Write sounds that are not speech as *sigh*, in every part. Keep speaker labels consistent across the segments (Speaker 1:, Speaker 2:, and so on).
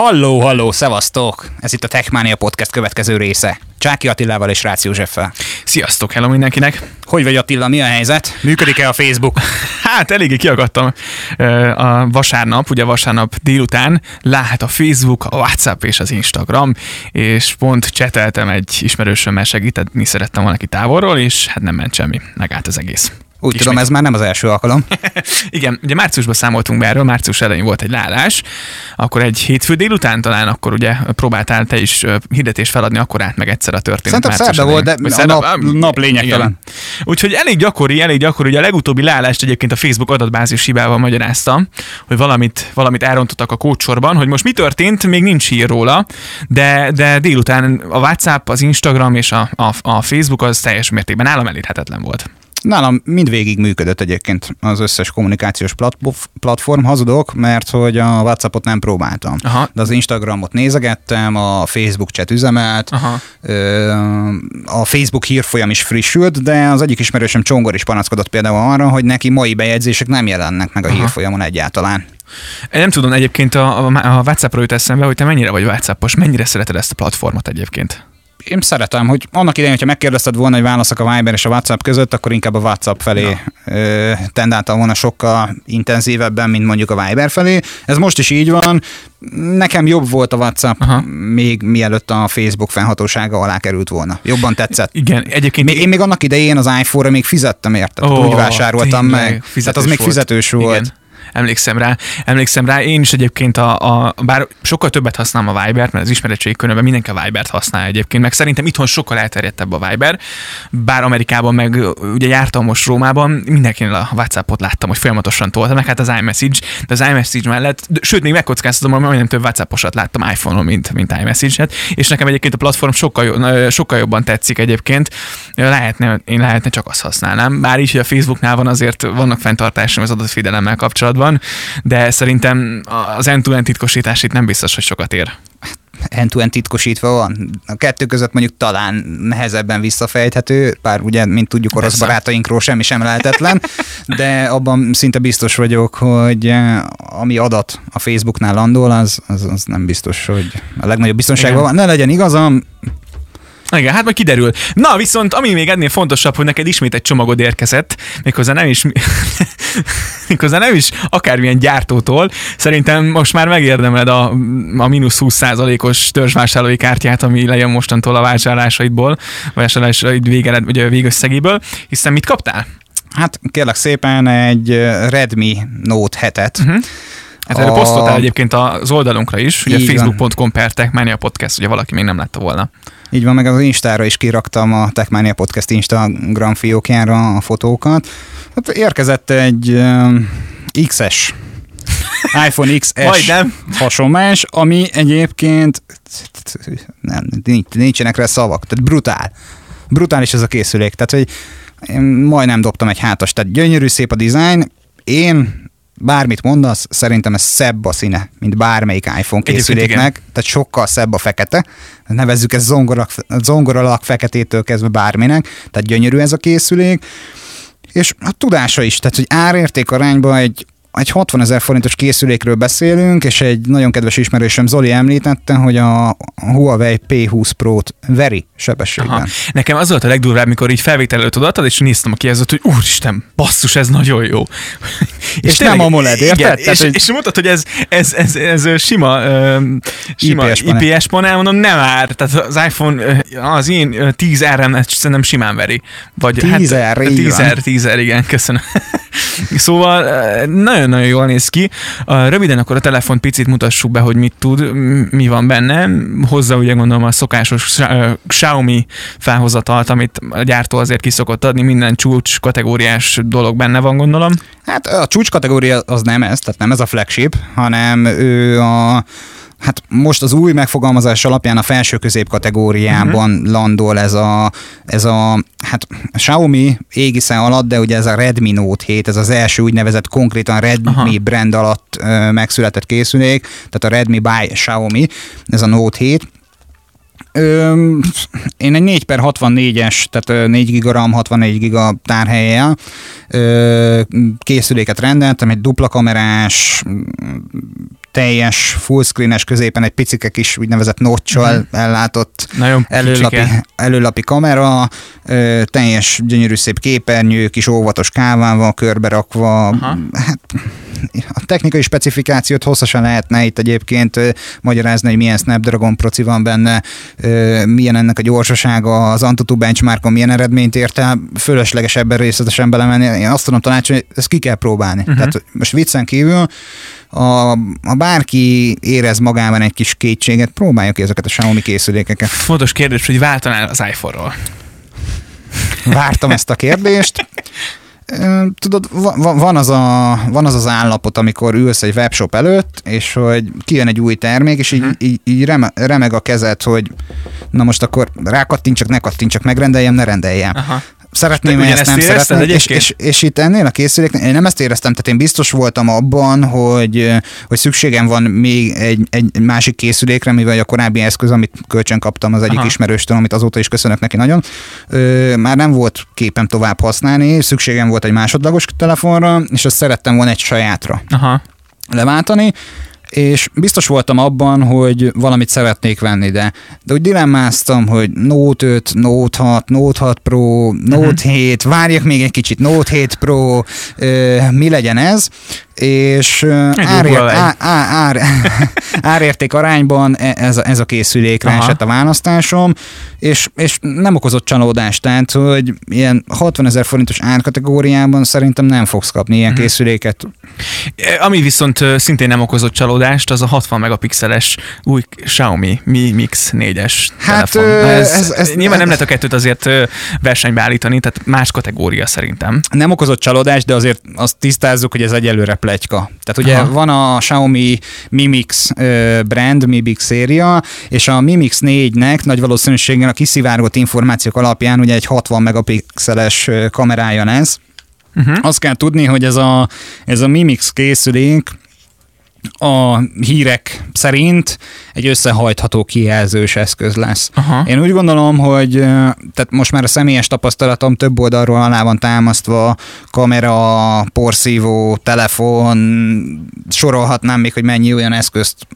Speaker 1: Halló, halló, szevasztok! Ez itt a Techmania Podcast következő része. Csáki Attilával és Rácz Józseffel.
Speaker 2: Sziasztok, hello mindenkinek!
Speaker 1: Hogy vagy Attila, mi a helyzet? Működik-e a Facebook? *laughs*
Speaker 2: Hát eléggé kiakadtam a vasárnap, ugye vasárnap délután lehet a Facebook, a WhatsApp és az Instagram, és pont cseteltem egy ismerősömmel segíteni szerettem volna ki távolról, és hát nem ment semmi, megállt az egész.
Speaker 1: Úgy Ismét. tudom, ez már nem az első alkalom. *laughs*
Speaker 2: Igen, ugye márciusban számoltunk be erről, március elején volt egy lálás, akkor egy hétfő délután talán akkor ugye próbáltál te is hirdetést feladni, akkor át meg egyszer a történet.
Speaker 1: Szerintem szerda volt, de a nap, nap lényegtelen.
Speaker 2: Úgyhogy elég gyakori, elég gyakori, ugye a legutóbbi lálást egyébként a Facebook adatbázis hibával magyarázta, hogy valamit, valamit elrontottak a kócsorban, hogy most mi történt, még nincs hír róla, de, de délután a WhatsApp, az Instagram és a, a, a Facebook az teljes mértékben állam elérhetetlen volt.
Speaker 1: Nálam mindvégig működött egyébként az összes kommunikációs platform, hazudok, mert hogy a WhatsAppot nem próbáltam. Aha. De az Instagramot nézegettem, a Facebook chat üzemelt, Aha. a Facebook hírfolyam is frissült, de az egyik ismerősöm Csongor is panaszkodott például arra, hogy neki mai bejegyzések nem jelennek meg a Aha. hírfolyamon egyáltalán.
Speaker 2: Nem tudom, egyébként a, a, a WhatsAppról jut eszembe, hogy te mennyire vagy WhatsAppos, mennyire szereted ezt a platformot egyébként?
Speaker 1: Én szeretem, hogy annak idején, hogyha megkérdezted volna, hogy válaszok a Viber és a WhatsApp között, akkor inkább a WhatsApp felé no. tendáltam volna sokkal intenzívebben, mint mondjuk a Viber felé. Ez most is így van. Nekem jobb volt a WhatsApp, Aha. még mielőtt a Facebook fennhatósága alá került volna. Jobban tetszett.
Speaker 2: Igen, egyébként...
Speaker 1: Még, én még annak idején az iPhone-ra még fizettem érte, oh, úgy vásároltam tényleg, meg. Tehát az még volt. fizetős volt. Igen
Speaker 2: emlékszem rá. Emlékszem rá, én is egyébként a, a bár sokkal többet használom a Vibert, mert az ismeretségi körülben mindenki a Vibert használ egyébként, meg szerintem itthon sokkal elterjedtebb a Viber, bár Amerikában meg ugye jártam most Rómában, mindenkinél a WhatsAppot láttam, hogy folyamatosan tolta, meg hát az iMessage, de az iMessage mellett, de, sőt, még megkockáztatom, hogy majdnem több WhatsApposat láttam iPhone-on, mint, mint iMessage-et, és nekem egyébként a platform sokkal, sokkal jobban tetszik egyébként. Lehetne, én lehetne csak azt használnám. Bár is, hogy a Facebooknál van azért vannak fenntartásom az adatvédelemmel kapcsolatban, de szerintem az end-to-end titkosítás itt nem biztos, hogy sokat ér
Speaker 1: end-to-end titkosítva van. A kettő között mondjuk talán nehezebben visszafejthető, bár ugye, mint tudjuk, orosz Persze. barátainkról semmi sem lehetetlen, de abban szinte biztos vagyok, hogy eh, ami adat a Facebooknál landol, az, az, az nem biztos, hogy a legnagyobb biztonságban van. Ne legyen igazam,
Speaker 2: igen, hát majd kiderül. Na, viszont ami még ennél fontosabb, hogy neked ismét egy csomagod érkezett, méghozzá nem is, *laughs* méghozzá nem is akármilyen gyártótól. Szerintem most már megérdemeled a, a mínusz 20%-os törzsvásárlói kártyát, ami legyen mostantól a vásárlásaidból, vásárlásaid végeled, vagy a végösszegéből, hiszen mit kaptál?
Speaker 1: Hát kérlek szépen egy Redmi Note 7-et. Uh-huh.
Speaker 2: Hát erről a... posztoltál egyébként az oldalunkra is, ugye facebook.com per Techmania Podcast, ugye valaki még nem látta volna.
Speaker 1: Így van, meg az Instára is kiraktam a Techmania Podcast Instagram fiókjára a fotókat. Hát érkezett egy um, XS *laughs* iPhone XS Majdnem. hasonlás, ami egyébként nem, nincsenek rá szavak, tehát brutál. Brutális ez a készülék, tehát hogy én majdnem dobtam egy hátast, tehát gyönyörű szép a design, én bármit mondasz, szerintem ez szebb a színe, mint bármelyik iPhone készüléknek, tehát sokkal szebb a fekete, nevezzük ezt zongoralak, zongoralak feketétől kezdve bárminek, tehát gyönyörű ez a készülék, és a tudása is, tehát hogy árérték arányban egy egy 60 ezer forintos készülékről beszélünk, és egy nagyon kedves ismerősöm Zoli említette, hogy a Huawei P20 Pro-t veri sebességben. Aha.
Speaker 2: Nekem az volt a legdurvább, mikor így felvétel előtt odaadtad, és néztem a kijelzőt, hogy úristen, basszus, ez nagyon jó.
Speaker 1: és, és tényleg, nem AMOLED, érted? Igen,
Speaker 2: Tehát, és, hogy... és mondtad, hogy ez, ez, ez, ez sima, uh, sima IPS, panel. IPS panel, mondom, nem ár. Tehát az iPhone, az én 10 r szerintem simán veri.
Speaker 1: Vagy 10 hát, 10
Speaker 2: R, 10 R, igen, köszönöm. *laughs* szóval nagyon-nagyon jól néz ki. Röviden akkor a telefon picit mutassuk be, hogy mit tud, mi van benne. Hozzá ugye gondolom a szokásos Xiaomi felhozatalt, amit a gyártó azért kiszokott adni, minden csúcs kategóriás dolog benne van, gondolom.
Speaker 1: Hát a csúcs kategória az nem ez, tehát nem ez a flagship, hanem ő a Hát most az új megfogalmazás alapján a felső közép kategóriában uh-huh. landol ez a, ez a hát Xiaomi égisze alatt, de ugye ez a Redmi Note 7, ez az első úgynevezett konkrétan Redmi Aha. brand alatt ö, megszületett készülék, tehát a Redmi by Xiaomi, ez a Note 7, Ö, én egy 4 per 64-es, tehát 4 giga RAM, 64 giga tárhelye készüléket rendeltem, egy dupla kamerás, teljes fullscreenes középen egy picike kis úgynevezett notcsal uh-huh. ellátott
Speaker 2: Nagyon
Speaker 1: előlapi, előlapi kamera, ö, teljes gyönyörű szép képernyő, kis óvatos kávával körbe rakva. Aha. Hát, a technikai specifikációt hosszasan lehetne itt egyébként magyarázni, hogy milyen Snapdragon proci van benne, milyen ennek a gyorsasága, az Antutu benchmarkon milyen eredményt ért el, fölösleges ebben részletesen belemenni. Én azt tudom tanácsolni, hogy ezt ki kell próbálni. Uh-huh. Tehát most viccen kívül a, a bárki érez magában egy kis kétséget, próbáljuk ki ezeket a Xiaomi készülékeket.
Speaker 2: Fontos kérdés, hogy váltanál az iPhone-ról.
Speaker 1: Vártam ezt a kérdést tudod, van az, a, van az az állapot, amikor ülsz egy webshop előtt, és hogy kijön egy új termék, és így, uh-huh. így, így remeg a kezed, hogy na most akkor rákattintsak, ne kattintsak, megrendeljem, ne rendeljem. Aha szeretném, ezt nem szeretném. És, és, és, itt ennél a készüléknél, én nem ezt éreztem, tehát én biztos voltam abban, hogy, hogy szükségem van még egy, egy másik készülékre, mivel a korábbi eszköz, amit kölcsön kaptam az egyik Aha. ismerőstől, amit azóta is köszönök neki nagyon, ö, már nem volt képem tovább használni, szükségem volt egy másodlagos telefonra, és azt szerettem volna egy sajátra. Aha leváltani, és biztos voltam abban, hogy valamit szeretnék venni, de, de úgy dilemmáztam, hogy Note 5, Note 6, Note 6 Pro, Note uh-huh. 7, várjak még egy kicsit, Note 7 Pro, mi legyen ez, és árért, ár, ár, *laughs* árérték arányban e, ez a, ez a készülékre Aha. esett a választásom, és, és nem okozott csalódást, tehát hogy ilyen 60 ezer forintos árkategóriában szerintem nem fogsz kapni ilyen uh-huh. készüléket.
Speaker 2: E, ami viszont szintén nem okozott csalódást, az a 60 megapixeles új Xiaomi Mi Mix 4-es hát, telefon. Ez, ez, ez, nyilván nem lehet a kettőt azért versenybe állítani, tehát más kategória szerintem.
Speaker 1: Nem okozott csalódást, de azért azt tisztázzuk, hogy ez egyelőre pletyka. Tehát ugye Aha. van a Xiaomi Mi Mix brand, Mi Mix széria, és a Mi Mix 4-nek nagy valószínűséggel a kiszivárgott információk alapján ugye egy 60 megapixeles kamerája lesz. Uh-huh. Azt kell tudni, hogy ez a, ez a Mimix készülék a hírek szerint egy összehajtható kijelzős eszköz lesz. Aha. Én úgy gondolom, hogy tehát most már a személyes tapasztalatom több oldalról alá van támasztva, kamera, porszívó, telefon, sorolhatnám még, hogy mennyi olyan eszközt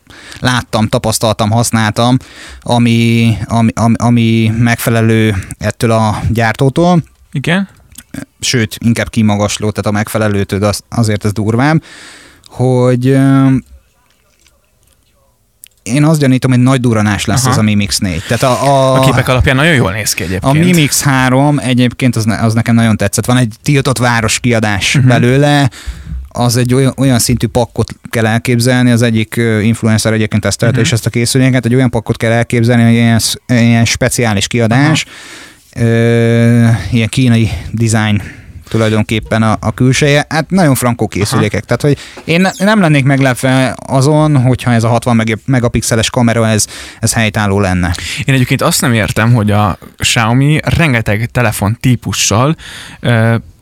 Speaker 1: láttam, tapasztaltam, használtam, ami, ami, ami, ami megfelelő ettől a gyártótól.
Speaker 2: Igen.
Speaker 1: Sőt, inkább kimagasló, tehát a megfelelőtől az, azért ez durvább hogy én azt gyanítom, hogy nagy duranás lesz Aha. ez a Mi Mix 4.
Speaker 2: Tehát a, a, a képek alapján nagyon jól néz ki egyébként.
Speaker 1: A Mi Mix 3 egyébként az, ne, az nekem nagyon tetszett. Van egy tiltott város kiadás uh-huh. belőle, az egy olyan, olyan szintű pakkot kell elképzelni, az egyik influencer egyébként tesztelte uh-huh. és ezt a készüléket, egy olyan pakkot kell elképzelni, hogy ilyen, ilyen speciális kiadás, uh-huh. ö, ilyen kínai design tulajdonképpen a, a külseje. Hát nagyon frankó készülékek. Aha. Tehát, hogy én nem lennék meglepve azon, hogyha ez a 60 megapixeles kamera, ez, ez helytálló lenne.
Speaker 2: Én egyébként azt nem értem, hogy a Xiaomi rengeteg telefon típussal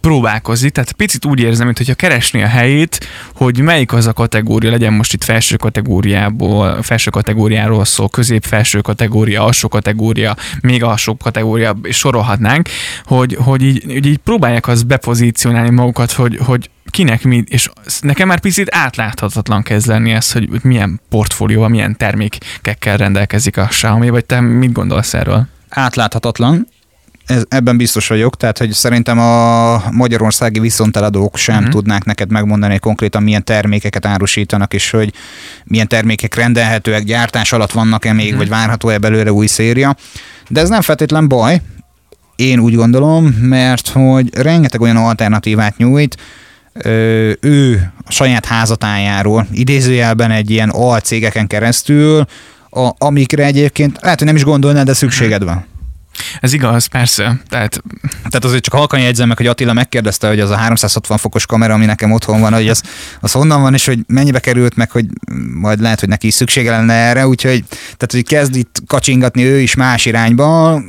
Speaker 2: próbálkozik, tehát picit úgy érzem, mintha keresni a helyét, hogy melyik az a kategória, legyen most itt felső kategóriából, felső kategóriáról szó, közép felső kategória, alsó kategória, még alsó kategória, és sorolhatnánk, hogy, hogy, így, hogy így próbálják azt bepozícionálni magukat, hogy, hogy kinek mi, és nekem már picit átláthatatlan kezd lenni ez, hogy milyen portfólióval, milyen termékekkel rendelkezik a Xiaomi, vagy te mit gondolsz erről?
Speaker 1: Átláthatatlan, ez, ebben biztos vagyok, tehát hogy szerintem a magyarországi viszonteladók sem uh-huh. tudnák neked megmondani konkrétan milyen termékeket árusítanak, és hogy milyen termékek rendelhetőek, gyártás alatt vannak-e még, uh-huh. vagy várható-e belőle új széria. De ez nem feltétlen baj, én úgy gondolom, mert hogy rengeteg olyan alternatívát nyújt, ő a saját házatájáról, idézőjelben egy ilyen alcégeken keresztül, a, amikre egyébként lehet, hogy nem is gondolnád, de szükséged van.
Speaker 2: Ez igaz, persze. Tehát,
Speaker 1: Tehát azért csak halkan jegyzem meg, hogy Attila megkérdezte, hogy az a 360 fokos kamera, ami nekem otthon van, hogy az, az honnan van, és hogy mennyibe került, meg hogy majd lehet, hogy neki is szüksége lenne erre, úgyhogy tehát, hogy kezd itt kacsingatni ő is más irányba,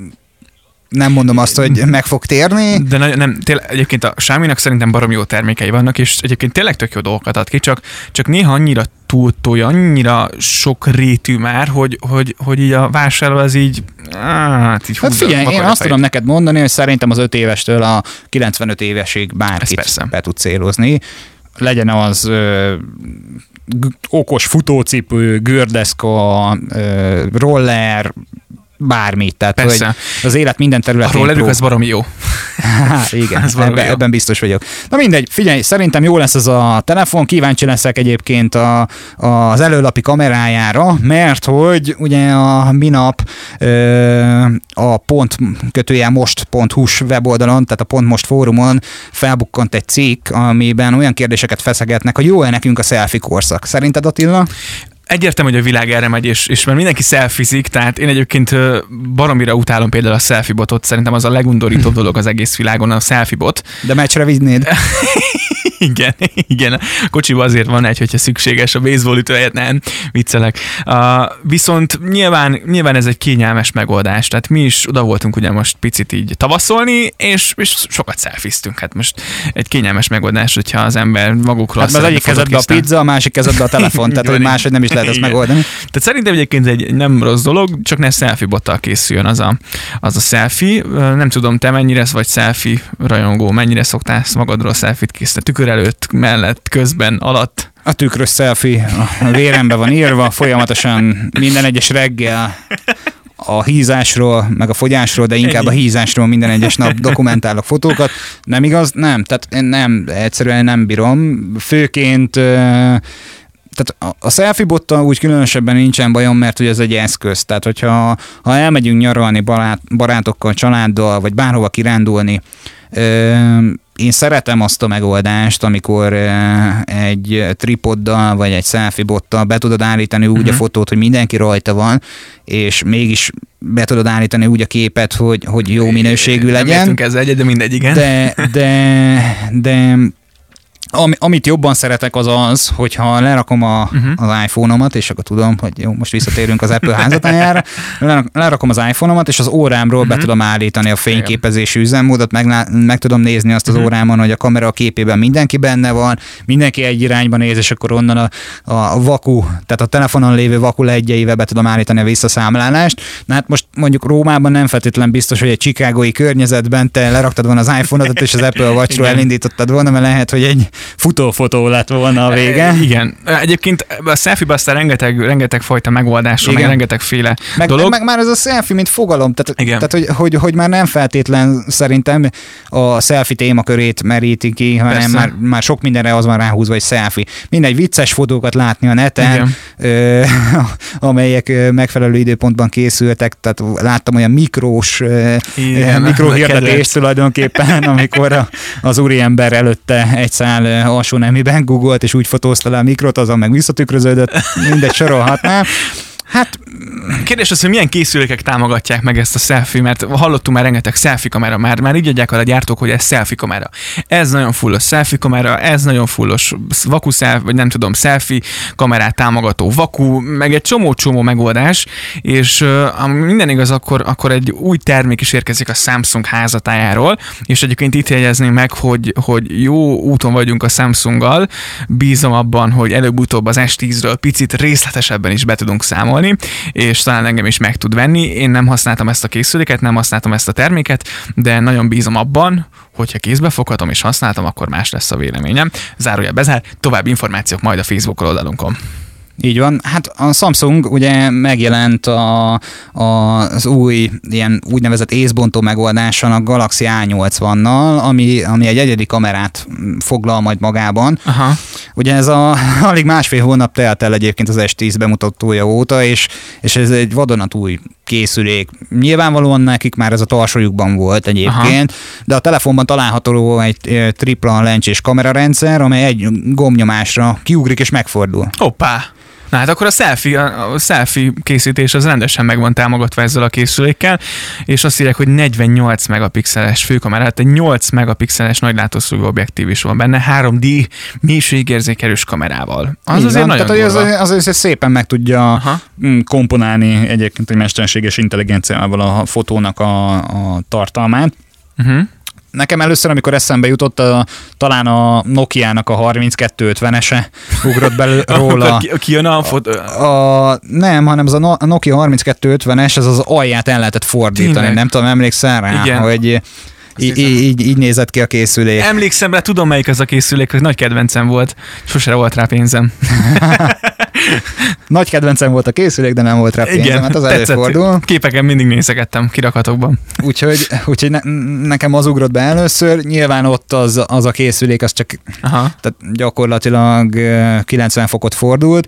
Speaker 1: nem mondom azt, hogy meg fog térni.
Speaker 2: De nem, nem tényleg, egyébként a Xiaomi-nak szerintem barom jó termékei vannak, és egyébként tényleg tök jó dolgokat ad ki, csak, csak néha annyira túltolja, annyira sok rétű már, hogy, hogy, hogy így a vásárló az így, hát így
Speaker 1: hát figyelj, én azt tudom neked mondani, hogy szerintem az 5 évestől a 95 évesig bárkit be tud célozni. Legyen az okos futócipő, gördeszka, roller, bármit. Tehát, Persze. hogy az élet minden területén.
Speaker 2: A rollerük az baromi jó.
Speaker 1: Há, *laughs* igen, *laughs* ez ebben, ebben biztos vagyok. Na mindegy, figyelj, szerintem jó lesz ez a telefon, kíváncsi leszek egyébként a, az előlapi kamerájára, mert hogy ugye a minap a pont kötőjel most.hu-s weboldalon, tehát a pont most fórumon felbukkant egy cikk, amiben olyan kérdéseket feszegetnek, hogy jó-e nekünk a selfie korszak. Szerinted Attila?
Speaker 2: Egyértelmű, hogy a világ erre megy, és, és mert mindenki szelfizik, tehát én egyébként baromira utálom például a selfie botot, szerintem az a legundorítóbb *laughs* dolog az egész világon, a selfie bot.
Speaker 1: De meccsre vinnéd. *laughs* *laughs*
Speaker 2: igen, igen. A kocsiba azért van egy, hogyha szükséges, a baseball ütő helyett nem, viccelek. Uh, viszont nyilván, nyilván ez egy kényelmes megoldás, tehát mi is oda voltunk ugye most picit így tavaszolni, és, és sokat szelfiztünk. Hát most egy kényelmes megoldás, hogyha az ember magukról
Speaker 1: hát az egyik kezedbe a pizza, a másik kezedbe a *laughs* telefon, tehát hogy máshogy nem is lehet ezt megoldani.
Speaker 2: Tehát szerintem egyébként egy nem rossz dolog, csak ne selfie bottal készüljön az a, az a selfie. Nem tudom, te mennyire vagy selfie rajongó, mennyire szoktál magadról selfie-t készíteni, tükör előtt, mellett, közben, alatt?
Speaker 1: A tükrös selfie a vérembe van írva, folyamatosan minden egyes reggel a hízásról, meg a fogyásról, de inkább a hízásról minden egyes nap dokumentálok fotókat. Nem igaz? Nem. Tehát én nem, egyszerűen nem bírom. Főként tehát a selfie bottal úgy különösebben nincsen bajom, mert ugye ez egy eszköz. Tehát, hogyha ha elmegyünk nyaralni barát, barátokkal, családdal, vagy bárhova kirándulni, én szeretem azt a megoldást, amikor egy tripoddal vagy egy selfie bottal be tudod állítani úgy uh-huh. a fotót, hogy mindenki rajta van, és mégis be tudod állítani úgy a képet, hogy, hogy jó minőségű legyen.
Speaker 2: Nem ezzel egyet, de mindegy, igen.
Speaker 1: De, de, de Am, amit jobban szeretek az az, hogyha lerakom a, uh-huh. az iPhone-omat, és akkor tudom, hogy jó, most visszatérünk az Apple házatájára, lerakom az iPhone-omat, és az órámról uh-huh. be mhm. tudom állítani a fényképezési üzemmódot, meg, meg tudom nézni azt az uh-huh. órámon, hogy a kamera képében mindenki benne van, mindenki egy irányba néz, és akkor onnan a, a vaku, tehát a telefonon lévő vaku legyeivel be tudom állítani a visszaszámlálást. Na hát most mondjuk Rómában nem feltétlen biztos, hogy egy chicagói környezetben te leraktad volna az iPhone-ot, és az Apple Watch-ról elindítottad volna, mert lehet, hogy egy futófotó lett volna a vége. *laughs*
Speaker 2: Igen. Egyébként a selfie aztán rengeteg, rengeteg fajta megoldás van, meg rengeteg féle
Speaker 1: meg,
Speaker 2: dolog.
Speaker 1: Meg, meg, már ez a selfie, mint fogalom, tehát, Igen. tehát hogy, hogy, hogy, már nem feltétlen szerintem a selfie témakörét meríti ki, hanem már, már sok mindenre az van ráhúzva, hogy selfie. Mindegy vicces fotókat látni a neten, ö, *laughs* amelyek megfelelő időpontban készültek, tehát láttam olyan mikrós Igen, mikrohirdetést tulajdonképpen, amikor a, az úriember előtte egy szál alsó nemiben googolt, és úgy fotózta le a mikrot, azon meg visszatükröződött, mindegy sorolhatnám.
Speaker 2: Hát kérdés az, hogy milyen készülékek támogatják meg ezt a selfie, mert hallottunk már rengeteg selfie kamera, már, már így adják a gyártók, hogy ez selfie kamera. Ez nagyon fullos selfie kamera, ez nagyon fullos vaku selfie, vagy nem tudom, selfie kamerát támogató vaku, meg egy csomó-csomó megoldás, és uh, minden igaz, akkor, akkor egy új termék is érkezik a Samsung házatájáról, és egyébként itt jegyezném meg, hogy, hogy jó úton vagyunk a Samsunggal, bízom abban, hogy előbb-utóbb az S10-ről picit részletesebben is be tudunk számolni, számolni, és talán engem is meg tud venni. Én nem használtam ezt a készüléket, nem használtam ezt a terméket, de nagyon bízom abban, hogyha kézbe foghatom és használtam, akkor más lesz a véleményem. Zárója bezár, további információk majd a Facebook oldalunkon.
Speaker 1: Így van. Hát a Samsung ugye megjelent a, a, az új ilyen úgynevezett észbontó megoldáson a Galaxy A80-nal, ami, ami egy egyedi kamerát foglal majd magában. Aha. Ugye ez a *laughs* alig másfél hónap telt el egyébként az S10 bemutatója óta, és, és ez egy vadonatúj készülék. Nyilvánvalóan nekik már ez a tarsolyukban volt egyébként, Aha. de a telefonban található egy tripla lencsés kamerarendszer, amely egy gomnyomásra kiugrik és megfordul.
Speaker 2: Hoppá! Na hát akkor a selfie, a selfie készítés az rendesen meg van támogatva ezzel a készülékkel, és azt írják, hogy 48 megapixeles főkamera, tehát egy 8 megapixeles nagylátószögű objektív is van benne, 3D mélységérzékelős kamerával.
Speaker 1: Az Igen, azért nagyon tehát, az, az, az, az szépen meg tudja Aha. Mm, komponálni egyébként egy mesterséges intelligenciával a fotónak a, a tartalmát. Uh-huh. Nekem először, amikor eszembe jutott, a, talán a Nokia-nak a 3250-ese ugrott belőle *laughs* róla.
Speaker 2: ki, ki jön a,
Speaker 1: a, a, Nem, hanem az a Nokia 3250-es, ez az alját el lehetett fordítani. Tényleg? Nem tudom, emlékszel rá, Igen. hogy Így, így, így nézett ki a készülék.
Speaker 2: Emlékszem rá, tudom melyik az a készülék, hogy nagy kedvencem volt. Sose volt rá pénzem. *laughs*
Speaker 1: nagy kedvencem volt a készülék, de nem volt rá pénzem, Igen, hát az tetszett. előfordul.
Speaker 2: Képeken mindig nézegettem kirakatokban.
Speaker 1: Úgyhogy, úgyhogy ne, nekem az ugrott be először. Nyilván ott az, az a készülék, az csak Aha. Tehát gyakorlatilag 90 fokot fordult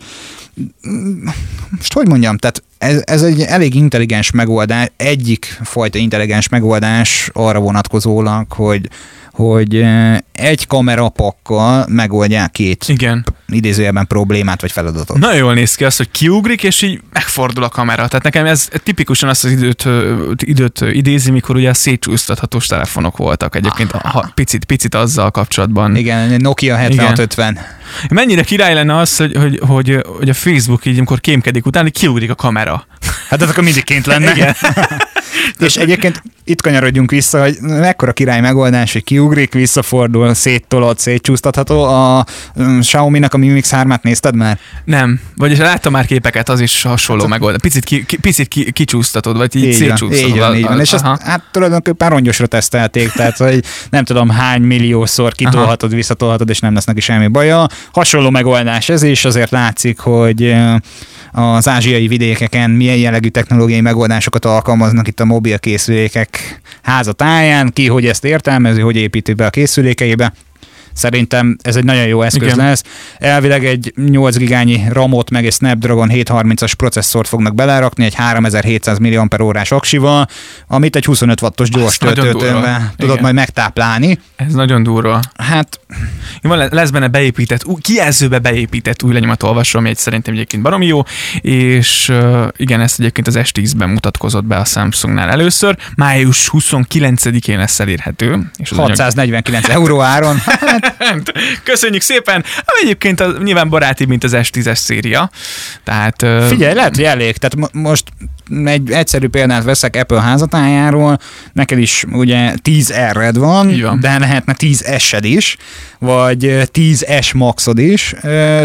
Speaker 1: most hogy mondjam, tehát ez, ez egy elég intelligens megoldás, egyik fajta intelligens megoldás arra vonatkozólag, hogy hogy egy kamerapakkal megoldják két
Speaker 2: Igen.
Speaker 1: idézőjelben problémát vagy feladatot.
Speaker 2: Nagyon jól néz ki az, hogy kiugrik, és így megfordul a kamera. Tehát nekem ez tipikusan azt az időt, időt idézi, mikor ugye a szétcsúsztathatós telefonok voltak egyébként, ha, picit, picit azzal kapcsolatban.
Speaker 1: Igen, Nokia 7650.
Speaker 2: Mennyire király lenne az, hogy, hogy, hogy, hogy a Facebook így, amikor kémkedik utána, kiugrik a kamera.
Speaker 1: Hát ez akkor mindig ként lenne. Igen. *laughs* és egyébként itt kanyarodjunk vissza, hogy mekkora király megoldás, hogy kiugrik, visszafordul, széttolod, szétcsúsztatható. A um, Xiaomi-nak a Mi Mix 3-át nézted már?
Speaker 2: Nem. Vagyis láttam már képeket, az is hasonló hát, megoldás. Picit, ki, ki, picit ki, kicsúsztatod, vagy így, így szétcsúsztatod.
Speaker 1: Így van, így van. És ezt, hát tulajdonképpen rongyosra tesztelték, tehát hogy nem tudom hány milliószor kitolhatod, aha. visszatolhatod, és nem lesz neki semmi baja. Hasonló megoldás ez is, azért látszik, hogy az ázsiai vidékeken milyen jellegű technológiai megoldásokat alkalmaznak itt a mobil készülékek házatáján, ki hogy ezt értelmezi, hogy építi be a készülékeibe. Szerintem ez egy nagyon jó eszköz Igen. lesz. Elvileg egy 8 gigányi ramot meg egy Snapdragon 730-as processzort fognak belerakni, egy 3700 mAh aksival, amit egy 25 wattos gyors töltőtővel tudod Igen. majd megtáplálni.
Speaker 2: Ez nagyon durva.
Speaker 1: Hát...
Speaker 2: Van, lesz benne beépített, kijelzőbe beépített új olvasó, ami egy szerintem egyébként baromi jó, és uh, igen, ezt egyébként az S10-ben mutatkozott be a Samsungnál először. Május 29-én lesz elérhető.
Speaker 1: És 649 nagyon... euró áron. *laughs* Hát,
Speaker 2: Köszönjük szépen! Egyébként az, nyilván baráti, mint az S10-es széria. Tehát,
Speaker 1: Figyelj, lehet, hogy elég. Tehát mo- most egy egyszerű példát veszek Apple házatájáról, neked is ugye 10 r van, van, de lehetne 10 s is, vagy 10 S maxod is.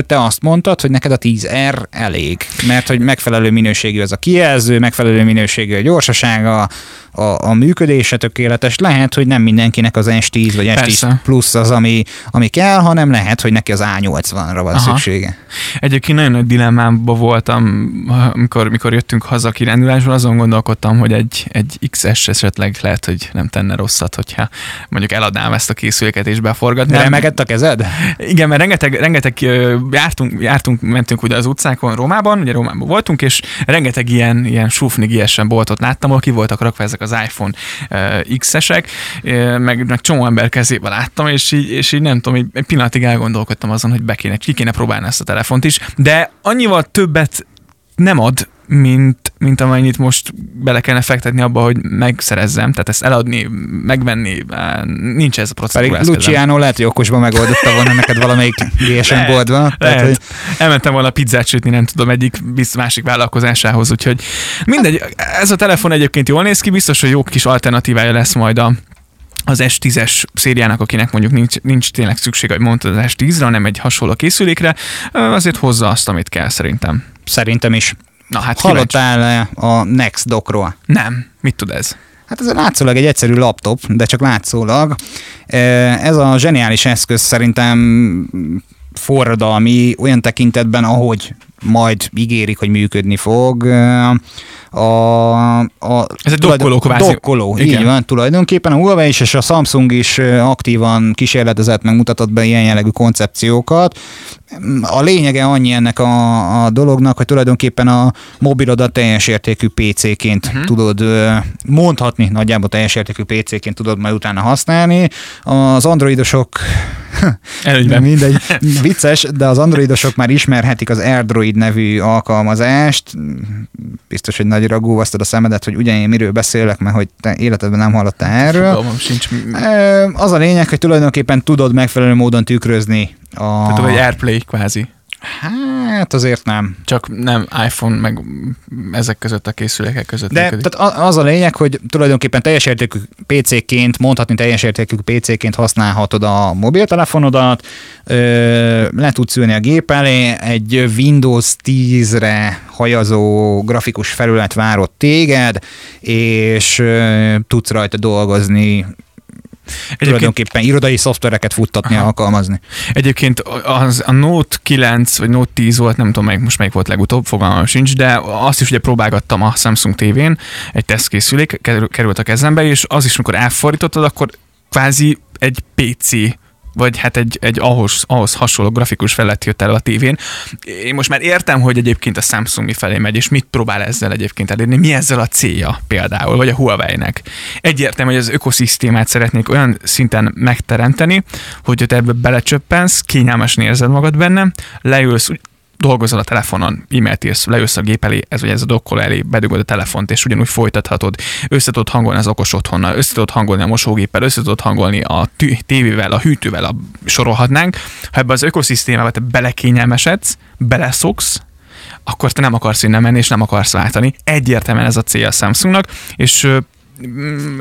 Speaker 1: Te azt mondtad, hogy neked a 10R elég, mert hogy megfelelő minőségű az a kijelző, megfelelő minőségű a gyorsasága, a, a működése tökéletes. Lehet, hogy nem mindenkinek az S10 vagy S10 Persze. plusz az, ami, ami kell, hanem lehet, hogy neki az A80-ra van Aha. szüksége.
Speaker 2: Egyébként nagyon nagy dilemmámban voltam, amikor, mikor jöttünk haza kirándulásról, azon gondolkodtam, hogy egy, egy XS esetleg lehet, hogy nem tenne rosszat, hogyha mondjuk eladnám ezt a készüléket és beforgatnám.
Speaker 1: Remegett a kezed?
Speaker 2: Igen, mert rengeteg, rengeteg jártunk, jártunk, mentünk ugye az utcákon Rómában, ugye Rómában voltunk, és rengeteg ilyen, ilyen sufnig ilyesen boltot láttam, ahol ki voltak rakva ezek az iPhone X-esek, meg, meg csomó ember kezébe láttam, és így, és így nem tudom, így egy pillanatig elgondolkodtam azon, hogy be kéne, ki kéne próbálni ezt a telefont is, de annyival többet nem ad, mint, mint amennyit most bele kellene fektetni abba, hogy megszerezzem, tehát ezt eladni, megvenni, nincs ez a procedúra.
Speaker 1: Pedig Luciano lehet, hogy okosban megoldotta volna neked valamelyik GSM boltban.
Speaker 2: Tehát, hogy... Elmentem volna pizzát sütni, nem tudom, egyik másik vállalkozásához, úgyhogy mindegy, ez a telefon egyébként jól néz ki, biztos, hogy jó kis alternatívája lesz majd a, az S10-es szériának, akinek mondjuk nincs, nincs tényleg szüksége, hogy mondtad az S10-re, hanem egy hasonló készülékre, azért hozza azt, amit kell szerintem.
Speaker 1: Szerintem is. Na, hát Hallottál a Next Docról?
Speaker 2: Nem. Mit tud ez?
Speaker 1: Hát ez látszólag egy egyszerű laptop, de csak látszólag. Ez a zseniális eszköz szerintem forradalmi olyan tekintetben, ahogy majd ígérik, hogy működni fog. A,
Speaker 2: a Ez egy dokkoló kvázi.
Speaker 1: Dokkoló, Igen. így van, tulajdonképpen a Huawei is és a Samsung is aktívan kísérletezett, meg mutatott be ilyen jellegű koncepciókat. A lényege annyi ennek a, a dolognak, hogy tulajdonképpen a mobilodat teljes értékű PC-ként uh-huh. tudod mondhatni, nagyjából teljes értékű PC-ként tudod majd utána használni. Az androidosok
Speaker 2: Előnyben.
Speaker 1: mindegy, *laughs* vicces, de az androidosok már ismerhetik az AirDroid nevű alkalmazást. Biztos, hogy nagy ragúvasztad a szemedet, hogy ugyan én miről beszélek, mert hogy te életedben nem hallottál erről.
Speaker 2: sincs.
Speaker 1: Az a lényeg, hogy tulajdonképpen tudod megfelelő módon tükrözni
Speaker 2: a... Tehát egy Airplay kvázi.
Speaker 1: Hát azért nem.
Speaker 2: Csak nem iPhone, meg ezek között a készülékek között.
Speaker 1: De tehát az a lényeg, hogy tulajdonképpen teljes értékű PC-ként, mondhatni teljes értékű PC-ként használhatod a mobiltelefonodat, le tudsz ülni a gép elé, egy Windows 10-re hajazó grafikus felület várott téged, és tudsz rajta dolgozni Egyébként, tulajdonképpen irodai szoftvereket futtatni, aha. alkalmazni.
Speaker 2: Egyébként az, a Note 9 vagy Note 10 volt, nem tudom melyik, most melyik volt legutóbb, fogalmam sincs, de azt is ugye próbálgattam a Samsung TV-n, egy tesztkészülék került a kezembe, és az is, amikor elfordítottad, akkor kvázi egy PC vagy hát egy, egy ahhoz, ahhoz hasonló grafikus felett jött el a tévén. Én most már értem, hogy egyébként a Samsung felé megy, és mit próbál ezzel egyébként elérni, mi ezzel a célja például, vagy a Huawei-nek. Egyértelmű, hogy az ökoszisztémát szeretnék olyan szinten megteremteni, hogy te ebbe belecsöppensz, kényelmesen érzed magad benne, leülsz, dolgozol a telefonon, e-mailt írsz, leülsz a gép elé, ez vagy ez a dokkol elé, bedugod a telefont, és ugyanúgy folytathatod. Össze tudod hangolni az okos otthonnal, össze tudod hangolni a mosógéppel, össze tudod hangolni a tévével, a hűtővel, a, sorolhatnánk. Ha ebbe az ökoszisztémába te belekényelmesedsz, beleszoksz, akkor te nem akarsz innen menni, és nem akarsz váltani. Egyértelműen ez a célja a Samsungnak, és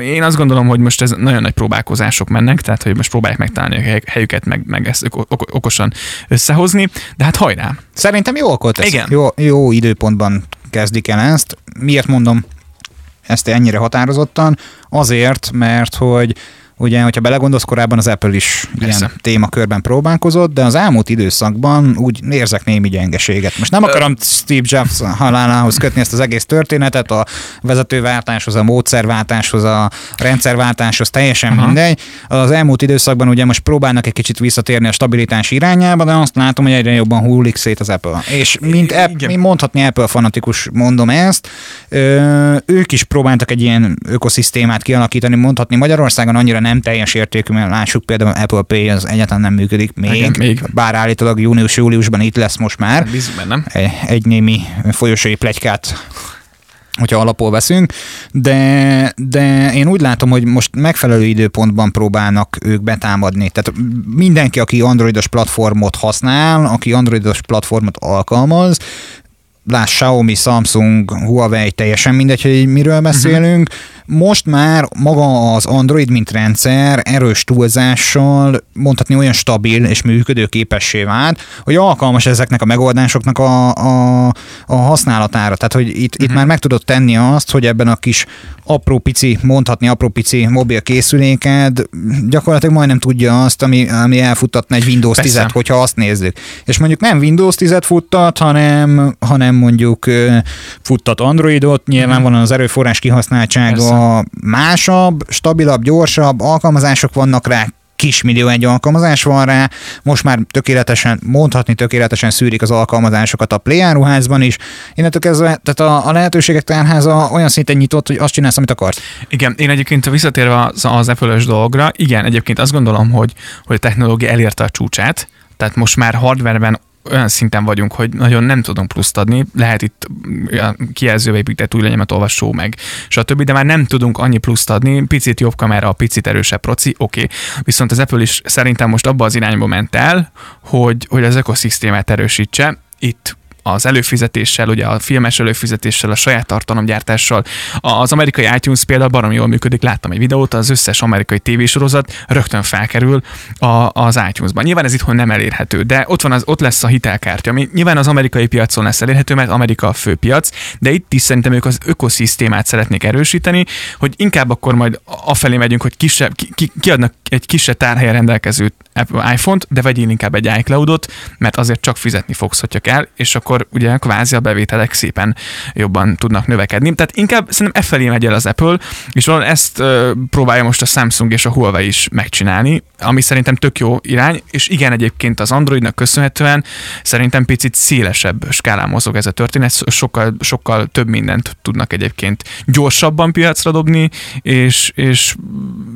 Speaker 2: én azt gondolom, hogy most ez nagyon nagy próbálkozások mennek, tehát hogy most próbálják megtalálni a helyüket, meg, meg ezt okosan összehozni, de hát hajrá.
Speaker 1: Szerintem jó okot tesz. Igen. Jó, jó időpontban kezdik el ezt. Miért mondom ezt ennyire határozottan? Azért, mert hogy Ugye, hogyha belegondolsz, korábban az Apple is Persze. ilyen témakörben próbálkozott, de az elmúlt időszakban úgy érzek némi gyengeséget. Most nem akarom Steve Jobs halálához kötni ezt az egész történetet, a vezetőváltáshoz, a módszerváltáshoz, a rendszerváltáshoz, teljesen Aha. mindegy. Az elmúlt időszakban ugye most próbálnak egy kicsit visszatérni a stabilitás irányába, de azt látom, hogy egyre jobban hullik szét az Apple. És mint, Apple, mint mondhatni Apple fanatikus mondom ezt, ők is próbáltak egy ilyen ökoszisztémát kialakítani, mondhatni Magyarországon annyira nem nem teljes értékű, mert lássuk például Apple Pay az egyáltalán nem működik még, Igen, még. bár állítólag június-júliusban itt lesz most már.
Speaker 2: Bízunk nem?
Speaker 1: Egy, egy némi folyosói plegykát hogyha alapul veszünk, de, de én úgy látom, hogy most megfelelő időpontban próbálnak ők betámadni. Tehát mindenki, aki androidos platformot használ, aki androidos platformot alkalmaz, láss Xiaomi, Samsung, Huawei, teljesen mindegy, hogy miről beszélünk, uh-huh most már maga az Android, mint rendszer erős túlzással mondhatni olyan stabil és működő képessé vált, hogy alkalmas ezeknek a megoldásoknak a, a, a használatára. Tehát, hogy itt, uh-huh. itt mhm. már meg tudod tenni azt, hogy ebben a kis apró pici, mondhatni apró pici mobil készüléked gyakorlatilag majdnem tudja azt, ami, ami elfuttatna egy Windows 10 hogyha azt nézzük. És mondjuk nem Windows 10-et futtat, hanem, hanem mondjuk futtat Androidot, nyilván van az erőforrás kihasználtsága, Persze másabb, stabilabb, gyorsabb alkalmazások vannak rá, kismillió egy alkalmazás van rá, most már tökéletesen, mondhatni tökéletesen szűrik az alkalmazásokat a Play áruházban is. Innentől kezdve, tehát a, a lehetőségek tárháza olyan szinten nyitott, hogy azt csinálsz, amit akarsz.
Speaker 2: Igen, én egyébként visszatérve az, az Apple-ös dologra, igen, egyébként azt gondolom, hogy, hogy a technológia elérte a csúcsát, tehát most már hardwareben olyan szinten vagyunk, hogy nagyon nem tudunk pluszt adni, lehet itt kijelzőbe épített új lenyomat olvasó meg, stb., de már nem tudunk annyi pluszt adni, picit jobb kamera, picit erősebb proci, oké. Okay. Viszont az Apple is szerintem most abba az irányba ment el, hogy, hogy az ökoszisztémát erősítse, itt az előfizetéssel, ugye a filmes előfizetéssel, a saját tartalomgyártással. Az amerikai iTunes például baromi jól működik, láttam egy videót, az összes amerikai tévésorozat rögtön felkerül a, az iTunes-ban. Nyilván ez itthon nem elérhető, de ott, van az, ott lesz a hitelkártya, ami nyilván az amerikai piacon lesz elérhető, mert Amerika a fő piac, de itt is szerintem ők az ökoszisztémát szeretnék erősíteni, hogy inkább akkor majd afelé megyünk, hogy kisebb, ki, ki, kiadnak egy kisebb tárhelyen rendelkező iPhone-t, de vegyél inkább egy iCloud-ot, mert azért csak fizetni fogsz, hogyha kell, és akkor ugye kvázi a bevételek szépen jobban tudnak növekedni. Tehát inkább szerintem e felé megy el az Apple, és valóan ezt próbálja most a Samsung és a Huawei is megcsinálni, ami szerintem tök jó irány, és igen, egyébként az Androidnak köszönhetően szerintem picit szélesebb skálán mozog ez a történet, sokkal, sokkal több mindent tudnak egyébként gyorsabban piacra dobni, és, és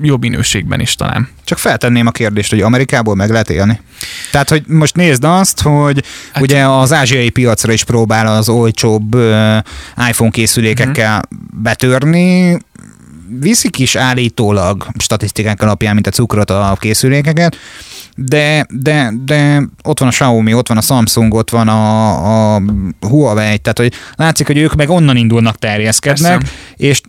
Speaker 2: jobb minőségben is talán.
Speaker 1: Csak feltenném a kérdést, hogy Amerikából meg lehet élni. Tehát, hogy most nézd azt, hogy hát, ugye az ázsiai piacra is próbál az olcsóbb iPhone készülékekkel uh-huh. betörni, viszik is állítólag statisztikák alapján, mint a cukrot a készülékeket, de, de, de ott van a Xiaomi, ott van a Samsung, ott van a, a Huawei, tehát hogy látszik, hogy ők meg onnan indulnak terjeszkednek, Persze. és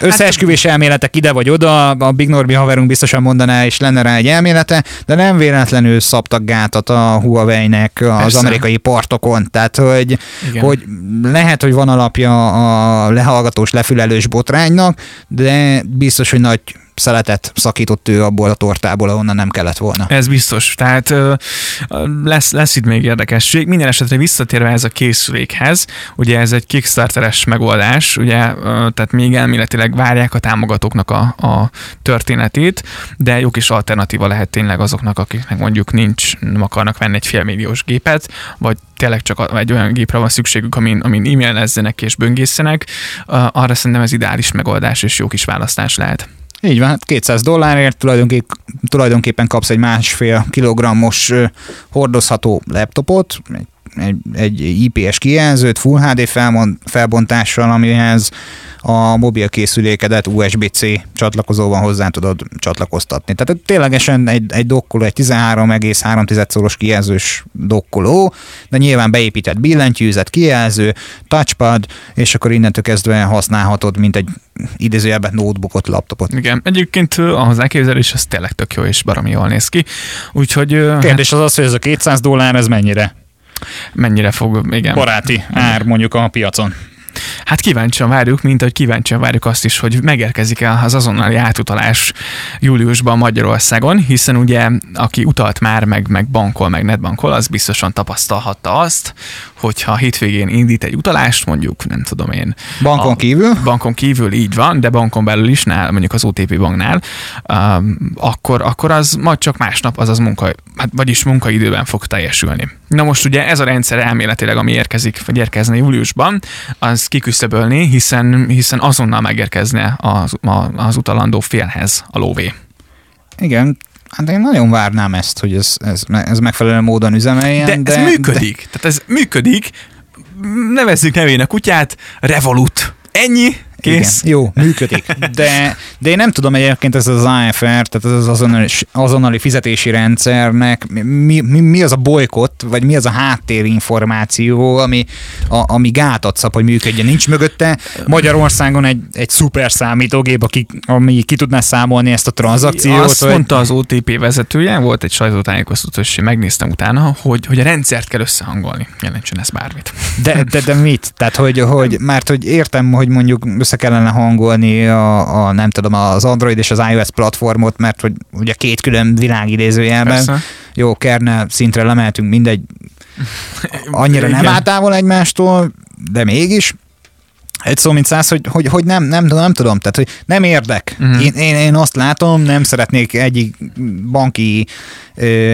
Speaker 1: Összeesküvés elméletek ide vagy oda, a Big Norbi haverunk biztosan mondaná, és lenne rá egy elmélete, de nem véletlenül szabtak gátat a Huawei-nek az Persze. amerikai partokon. Tehát, hogy, hogy lehet, hogy van alapja a lehallgatós, lefülelős botránynak, de biztos, hogy nagy szeletet szakított ő abból a tortából, ahonnan nem kellett volna.
Speaker 2: Ez biztos. Tehát lesz, lesz itt még érdekesség. Minden esetre visszatérve ez a készülékhez, ugye ez egy Kickstarteres megoldás, ugye, tehát még elméletileg várják a támogatóknak a, a történetét, de jó kis alternatíva lehet tényleg azoknak, akiknek mondjuk nincs, nem akarnak venni egy félmilliós gépet, vagy tényleg csak egy olyan gépre van szükségük, amin, amin e-mailezzenek és böngészenek, arra szerintem ez ideális megoldás és jó kis választás lehet.
Speaker 1: Így van, 200 hát dollárért tulajdonképpen, tulajdonképpen kapsz egy másfél kilogrammos hordozható laptopot, egy egy, egy IPS kijelzőt Full HD felbontással, amihez a mobil készülékedet USB-C csatlakozóval hozzá tudod csatlakoztatni. Tehát ténylegesen egy, egy dokkoló, egy 13,3 szoros kijelzős dokkoló, de nyilván beépített billentyűzet, kijelző, touchpad, és akkor innentől kezdve használhatod, mint egy idézőjelben notebookot, laptopot.
Speaker 2: Igen, egyébként ahhoz elképzelés, ez tényleg tök jó és baromi jól néz ki. Úgyhogy...
Speaker 1: Kérdés hát... az az, hogy ez a 200 dollár, ez mennyire?
Speaker 2: Mennyire fog, igen.
Speaker 1: Baráti ár mondjuk a piacon.
Speaker 2: Hát kíváncsian várjuk, mint ahogy kíváncsian várjuk azt is, hogy megérkezik-e az azonnali átutalás júliusban Magyarországon, hiszen ugye aki utalt már, meg, meg bankol, meg netbankol, az biztosan tapasztalhatta azt, hogyha hétvégén indít egy utalást, mondjuk nem tudom én.
Speaker 1: Bankon a, kívül?
Speaker 2: Bankon kívül így van, de bankon belül is, nál, mondjuk az OTP banknál, um, akkor, akkor az majd csak másnap, azaz munka, hát vagyis munkaidőben fog teljesülni. Na most ugye ez a rendszer elméletileg, ami érkezik, vagy érkezne júliusban, az kiküszöbölni, hiszen, hiszen azonnal megérkezne az, az utalandó félhez a lóvé.
Speaker 1: Igen, Hát én nagyon várnám ezt, hogy ez, ez, ez megfelelő módon üzemeljen.
Speaker 2: De, de ez működik. De... Tehát ez működik. Nevezzük nevének kutyát Revolut. Ennyi, Kész.
Speaker 1: Igen, jó, működik. *laughs* De, de én nem tudom egyébként ez az AFR, tehát ez az azonnali, azonnali fizetési rendszernek, mi, mi, mi az a bolykott, vagy mi az a háttérinformáció, ami, a, ami gátat szab, hogy működjön. Nincs mögötte Magyarországon egy, egy szuper számítógép, aki, ami ki tudná számolni ezt a tranzakciót.
Speaker 2: Azt vagy... mondta az OTP vezetője, volt egy sajtótájékoztató, és megnéztem utána, hogy, hogy a rendszert kell összehangolni. Jelentsen ez bármit.
Speaker 1: De, de, de mit? Tehát, hogy, hogy, mert hogy értem, hogy mondjuk össze össze kellene hangolni a, a, nem tudom, az Android és az iOS platformot, mert hogy ugye két külön világidézőjelben. Persze. Jó, kernel szintre lemeltünk, mindegy, annyira nem áll távol egymástól, de mégis. Egy szó, mint száz, hogy, hogy, hogy nem, nem, nem tudom, tehát hogy nem érdek. Uh-huh. Én, én, én azt látom, nem szeretnék egyik banki ö,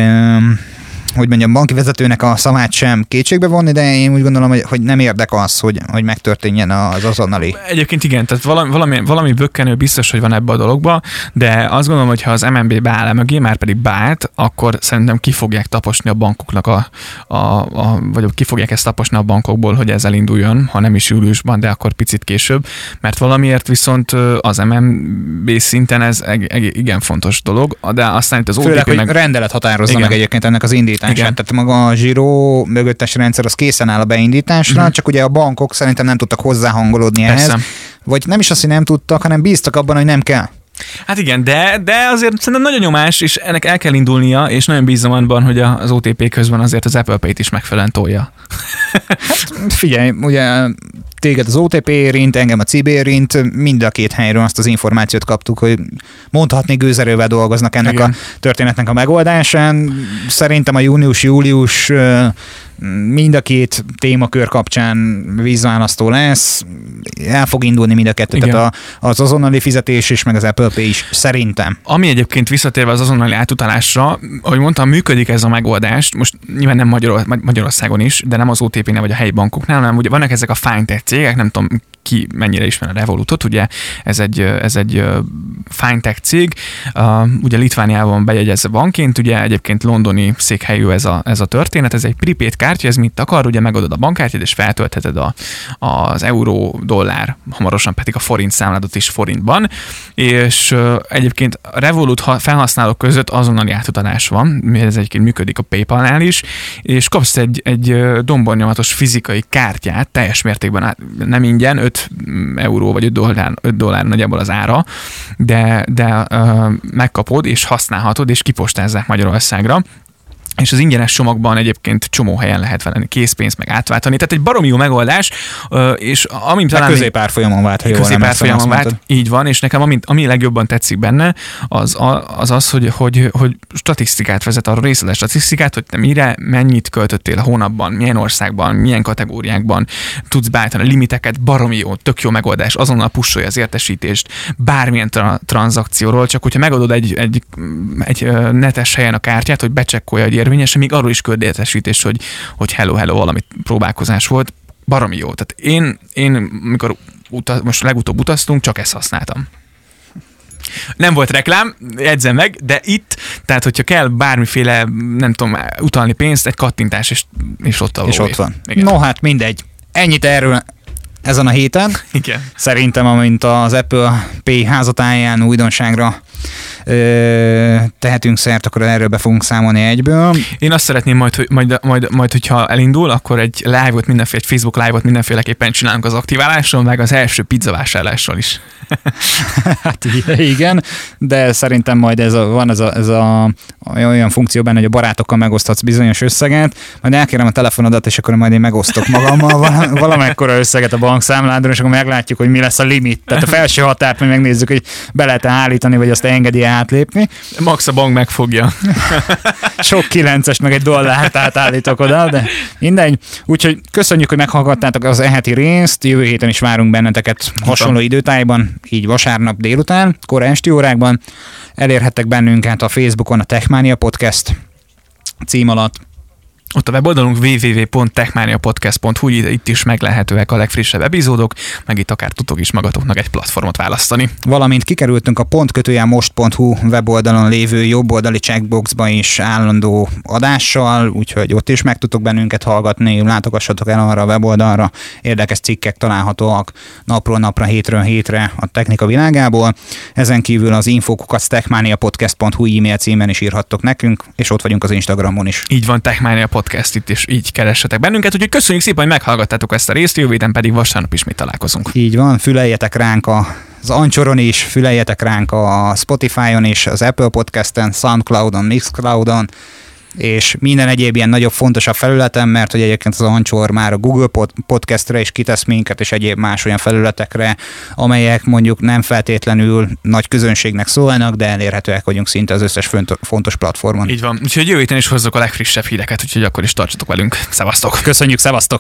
Speaker 1: hogy mondjam, banki vezetőnek a szavát sem kétségbe vonni, de én úgy gondolom, hogy, hogy nem érdek az, hogy, hogy megtörténjen az azonnali.
Speaker 2: Egyébként igen, tehát valami, valami, valami bökkenő biztos, hogy van ebbe a dologba, de azt gondolom, hogy ha az MNB beáll -e mögé, már pedig beállt, akkor szerintem ki fogják taposni a bankoknak a, a, a vagy ki fogják ezt taposni a bankokból, hogy ez elinduljon, ha nem is júliusban, de akkor picit később, mert valamiért viszont az MNB szinten ez igen fontos dolog, de aztán itt az
Speaker 1: Főleg, OTP meg... rendelet határozza igen. meg egyébként ennek az indít beindítását. Igen. Tehát maga a zsíró mögöttes rendszer az készen áll a beindításra, mm. csak ugye a bankok szerintem nem tudtak hozzáhangolódni Persze. ehhez. Vagy nem is azt, hogy nem tudtak, hanem bíztak abban, hogy nem kell.
Speaker 2: Hát igen, de, de azért szerintem nagyon nyomás, és ennek el kell indulnia, és nagyon bízom abban, hogy az OTP közben azért az Apple Pay-t is megfelelően tolja.
Speaker 1: Hát figyelj, ugye téged az OTP érint, engem a CIB érint, mind a két helyről azt az információt kaptuk, hogy mondhatni gőzerővel dolgoznak ennek Igen. a történetnek a megoldásán. Szerintem a június-július mind a két témakör kapcsán vízválasztó lesz, el fog indulni mind a kettő, Igen. tehát a, az azonnali fizetés is, meg az Apple Pay is, szerintem.
Speaker 2: Ami egyébként visszatérve az azonnali átutalásra, ahogy mondtam, működik ez a megoldás, most nyilván nem Magyar, Magyarországon is, de nem az OTP-nél vagy a helyi bankoknál, hanem ugye vannak ezek a fintech cégek, nem tudom, ki mennyire ismer a Revolutot, ugye ez egy, ez egy fintech cég, ugye Litvániában bejegyezve bankként, ugye egyébként londoni székhelyű ez a, ez a történet, ez egy prepaid kártya, ez mit akar, ugye megadod a bankkártyát, és feltöltheted a, az euró, dollár, hamarosan pedig a forint számládat is forintban, és egyébként a Revolut felhasználók között azonnali átutalás van, ez egyébként működik a PayPal-nál is, és kapsz egy, egy dombornyomatos fizikai kártyát, teljes mértékben, nem ingyen, 5 euró vagy 5 dollár, 5 dollár nagyjából az ára, de, de uh, megkapod és használhatod, és kipostázzák Magyarországra és az ingyenes csomagban egyébként csomó helyen lehet venni készpénzt, meg átváltani. Tehát egy baromi jó megoldás, és amint
Speaker 1: talán... Középárfolyamon vált, ha
Speaker 2: Középárfolyamon vált, így van, és nekem amint, ami legjobban tetszik benne, az az, az hogy, hogy, hogy statisztikát vezet, arra részletes statisztikát, hogy te mire, mennyit költöttél a hónapban, milyen országban, milyen kategóriákban tudsz beállítani limiteket, baromi jó, tök jó megoldás, azonnal pusolja az értesítést bármilyen tra- tranzakcióról, csak hogyha megadod egy, egy, egy netes helyen a kártyát, hogy becsekkolja, hogy érvényes, még arról is küld értesítést, hogy, hogy hello, hello, valami próbálkozás volt, baromi jó. Tehát én, én mikor uta, most legutóbb utaztunk, csak ezt használtam. Nem volt reklám, jegyzem meg, de itt, tehát hogyha kell bármiféle, nem tudom, utalni pénzt, egy kattintás, és, és ott a
Speaker 1: És ott van. Igen. No hát mindegy. Ennyit erről ezen a héten. *laughs*
Speaker 2: Igen.
Speaker 1: Szerintem, amint az Apple Pay házatáján újdonságra tehetünk szert, akkor erről be fogunk számolni egyből.
Speaker 2: Én azt szeretném majd, hogy majd, majd, majd hogyha elindul, akkor egy live-ot mindenféle, egy Facebook live-ot mindenféleképpen csinálunk az aktiválásról, meg az első pizzavásárlásról is. *laughs*
Speaker 1: hát igen, de szerintem majd ez a, van ez a, ez a olyan funkció benne, hogy a barátokkal megoszthatsz bizonyos összeget, majd elkérem a telefonodat, és akkor majd én megosztok magammal valamekkora összeget a bankszámládon, és akkor meglátjuk, hogy mi lesz a limit. Tehát a felső határt majd megnézzük, hogy be lehet állítani, vagy azt engedi átlépni.
Speaker 2: Max a bank megfogja. *laughs*
Speaker 1: Sok kilences, meg egy dollárt átállítok oda, de mindegy. Úgyhogy köszönjük, hogy meghallgattátok az eheti részt. Jövő héten is várunk benneteket hasonló időtájban, így vasárnap délután, kora esti órákban. Elérhettek bennünket a Facebookon a Techmania Podcast cím alatt,
Speaker 2: ott a weboldalunk www.techmaniapodcast.hu, itt is meglehetőek a legfrissebb epizódok, meg itt akár tudtok is magatoknak egy platformot választani.
Speaker 1: Valamint kikerültünk a pontkötője most.hu weboldalon lévő jobboldali checkboxba is állandó adással, úgyhogy ott is meg tudtok bennünket hallgatni, látogassatok el arra a weboldalra, érdekes cikkek találhatóak napról napra, hétről hétre a technika világából. Ezen kívül az infokukat techmaniapodcast.hu e-mail címen is írhattok nekünk, és ott vagyunk az Instagramon is.
Speaker 2: Így van, Techmania podcast itt, és így keressetek bennünket. Úgyhogy köszönjük szépen, hogy meghallgattátok ezt a részt, jövő héten pedig vasárnap ismét találkozunk.
Speaker 1: Így van, füleljetek ránk a az Ancsoron is, füleljetek ránk a Spotify-on is, az Apple Podcast-en, Soundcloud-on, Mixcloud-on, és minden egyéb ilyen nagyobb, fontosabb felületen, mert hogy egyébként az Ancsor már a Google Podcastre is kitesz minket, és egyéb más olyan felületekre, amelyek mondjuk nem feltétlenül nagy közönségnek szólnak, de elérhetőek vagyunk szinte az összes fontos platformon.
Speaker 2: Így van. Úgyhogy jövő héten is hozzuk a legfrissebb híreket, úgyhogy akkor is tartsatok velünk. Szevasztok!
Speaker 1: Köszönjük, szevasztok!